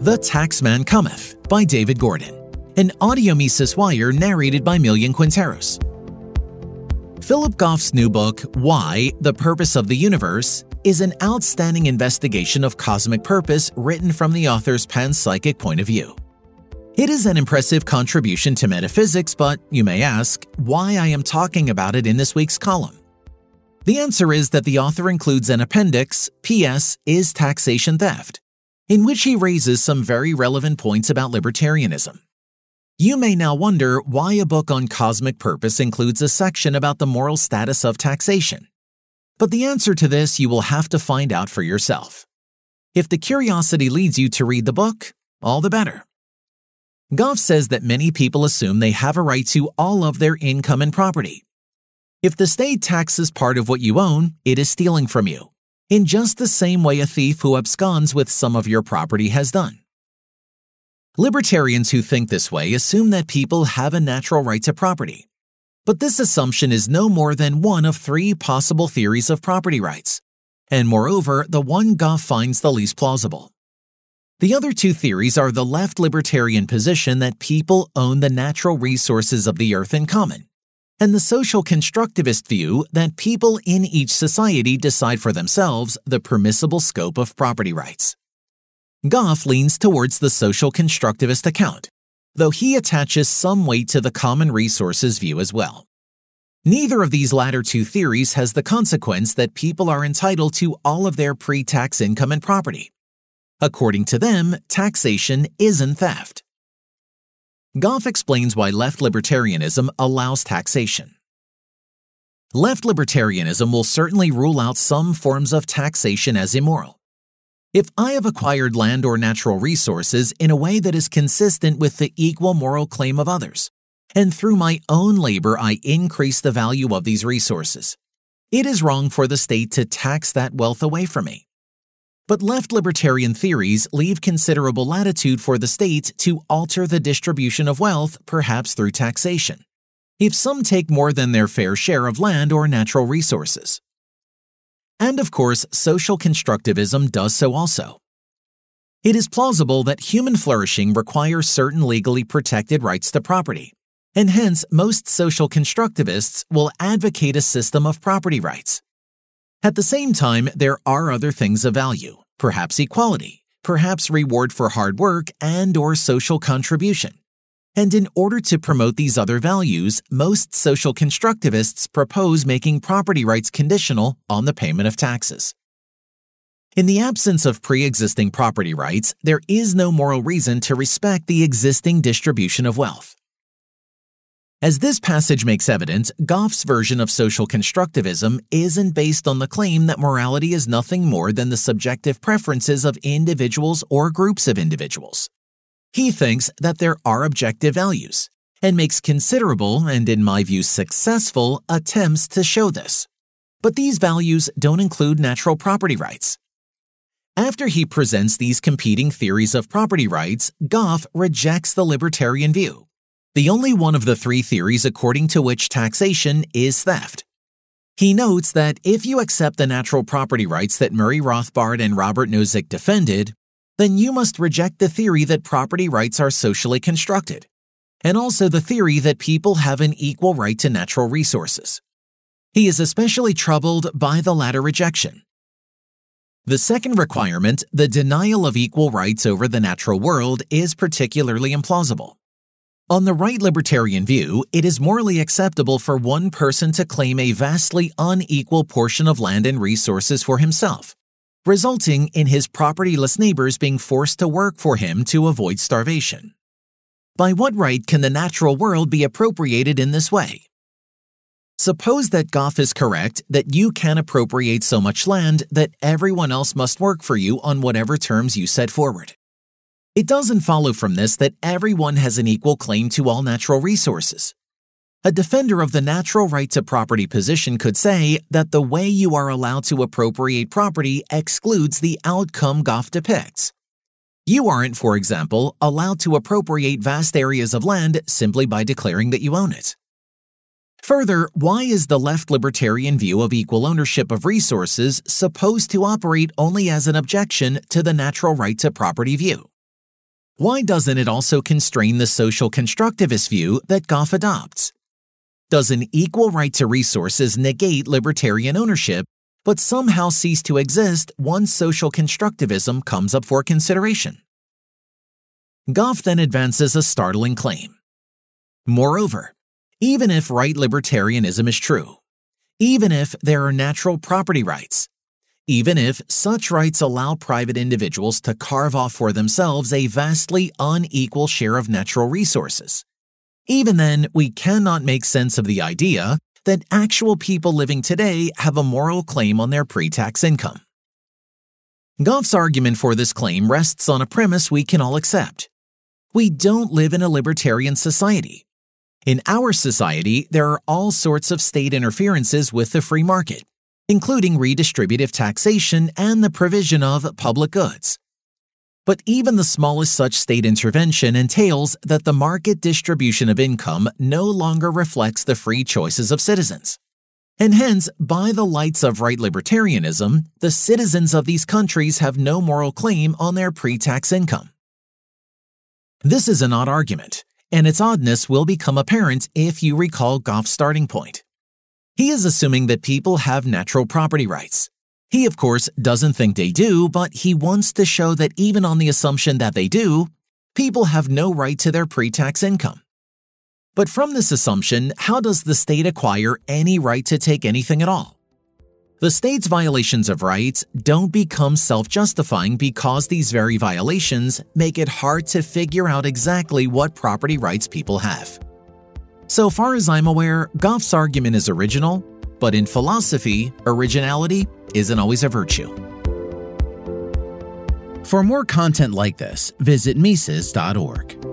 The Taxman Cometh by David Gordon, an audio Mises Wire narrated by Millian Quinteros. Philip Goff's new book, Why, The Purpose of the Universe, is an outstanding investigation of cosmic purpose written from the author's panpsychic point of view. It is an impressive contribution to metaphysics, but you may ask why I am talking about it in this week's column. The answer is that the author includes an appendix, P.S. Is Taxation Theft? In which he raises some very relevant points about libertarianism. You may now wonder why a book on cosmic purpose includes a section about the moral status of taxation. But the answer to this you will have to find out for yourself. If the curiosity leads you to read the book, all the better. Goff says that many people assume they have a right to all of their income and property. If the state taxes part of what you own, it is stealing from you, in just the same way a thief who absconds with some of your property has done. Libertarians who think this way assume that people have a natural right to property. But this assumption is no more than one of three possible theories of property rights, and moreover, the one Goff finds the least plausible. The other two theories are the left libertarian position that people own the natural resources of the earth in common, and the social constructivist view that people in each society decide for themselves the permissible scope of property rights. Goff leans towards the social constructivist account, though he attaches some weight to the common resources view as well. Neither of these latter two theories has the consequence that people are entitled to all of their pre tax income and property. According to them, taxation isn't theft. Goff explains why left libertarianism allows taxation. Left libertarianism will certainly rule out some forms of taxation as immoral. If I have acquired land or natural resources in a way that is consistent with the equal moral claim of others, and through my own labor I increase the value of these resources, it is wrong for the state to tax that wealth away from me. But left libertarian theories leave considerable latitude for the state to alter the distribution of wealth, perhaps through taxation, if some take more than their fair share of land or natural resources. And of course, social constructivism does so also. It is plausible that human flourishing requires certain legally protected rights to property, and hence most social constructivists will advocate a system of property rights. At the same time, there are other things of value, perhaps equality, perhaps reward for hard work and or social contribution. And in order to promote these other values, most social constructivists propose making property rights conditional on the payment of taxes. In the absence of pre existing property rights, there is no moral reason to respect the existing distribution of wealth. As this passage makes evident, Goff's version of social constructivism isn't based on the claim that morality is nothing more than the subjective preferences of individuals or groups of individuals. He thinks that there are objective values and makes considerable and, in my view, successful attempts to show this. But these values don't include natural property rights. After he presents these competing theories of property rights, Goff rejects the libertarian view, the only one of the three theories according to which taxation is theft. He notes that if you accept the natural property rights that Murray Rothbard and Robert Nozick defended, then you must reject the theory that property rights are socially constructed, and also the theory that people have an equal right to natural resources. He is especially troubled by the latter rejection. The second requirement, the denial of equal rights over the natural world, is particularly implausible. On the right libertarian view, it is morally acceptable for one person to claim a vastly unequal portion of land and resources for himself, resulting in his propertyless neighbors being forced to work for him to avoid starvation. By what right can the natural world be appropriated in this way? Suppose that Goff is correct that you can appropriate so much land that everyone else must work for you on whatever terms you set forward. It doesn't follow from this that everyone has an equal claim to all natural resources. A defender of the natural right to property position could say that the way you are allowed to appropriate property excludes the outcome Goff depicts. You aren't, for example, allowed to appropriate vast areas of land simply by declaring that you own it. Further, why is the left libertarian view of equal ownership of resources supposed to operate only as an objection to the natural right to property view? Why doesn't it also constrain the social constructivist view that Goff adopts? Does an equal right to resources negate libertarian ownership, but somehow cease to exist once social constructivism comes up for consideration? Goff then advances a startling claim. Moreover, even if right libertarianism is true, even if there are natural property rights, even if such rights allow private individuals to carve off for themselves a vastly unequal share of natural resources, even then, we cannot make sense of the idea that actual people living today have a moral claim on their pre tax income. Goff's argument for this claim rests on a premise we can all accept. We don't live in a libertarian society. In our society, there are all sorts of state interferences with the free market, including redistributive taxation and the provision of public goods. But even the smallest such state intervention entails that the market distribution of income no longer reflects the free choices of citizens. And hence, by the lights of right libertarianism, the citizens of these countries have no moral claim on their pre tax income. This is an odd argument, and its oddness will become apparent if you recall Goff's starting point. He is assuming that people have natural property rights, he, of course, doesn't think they do, but he wants to show that even on the assumption that they do, people have no right to their pre tax income. But from this assumption, how does the state acquire any right to take anything at all? The state's violations of rights don't become self justifying because these very violations make it hard to figure out exactly what property rights people have. So far as I'm aware, Goff's argument is original, but in philosophy, originality isn't always a virtue. For more content like this, visit Mises.org.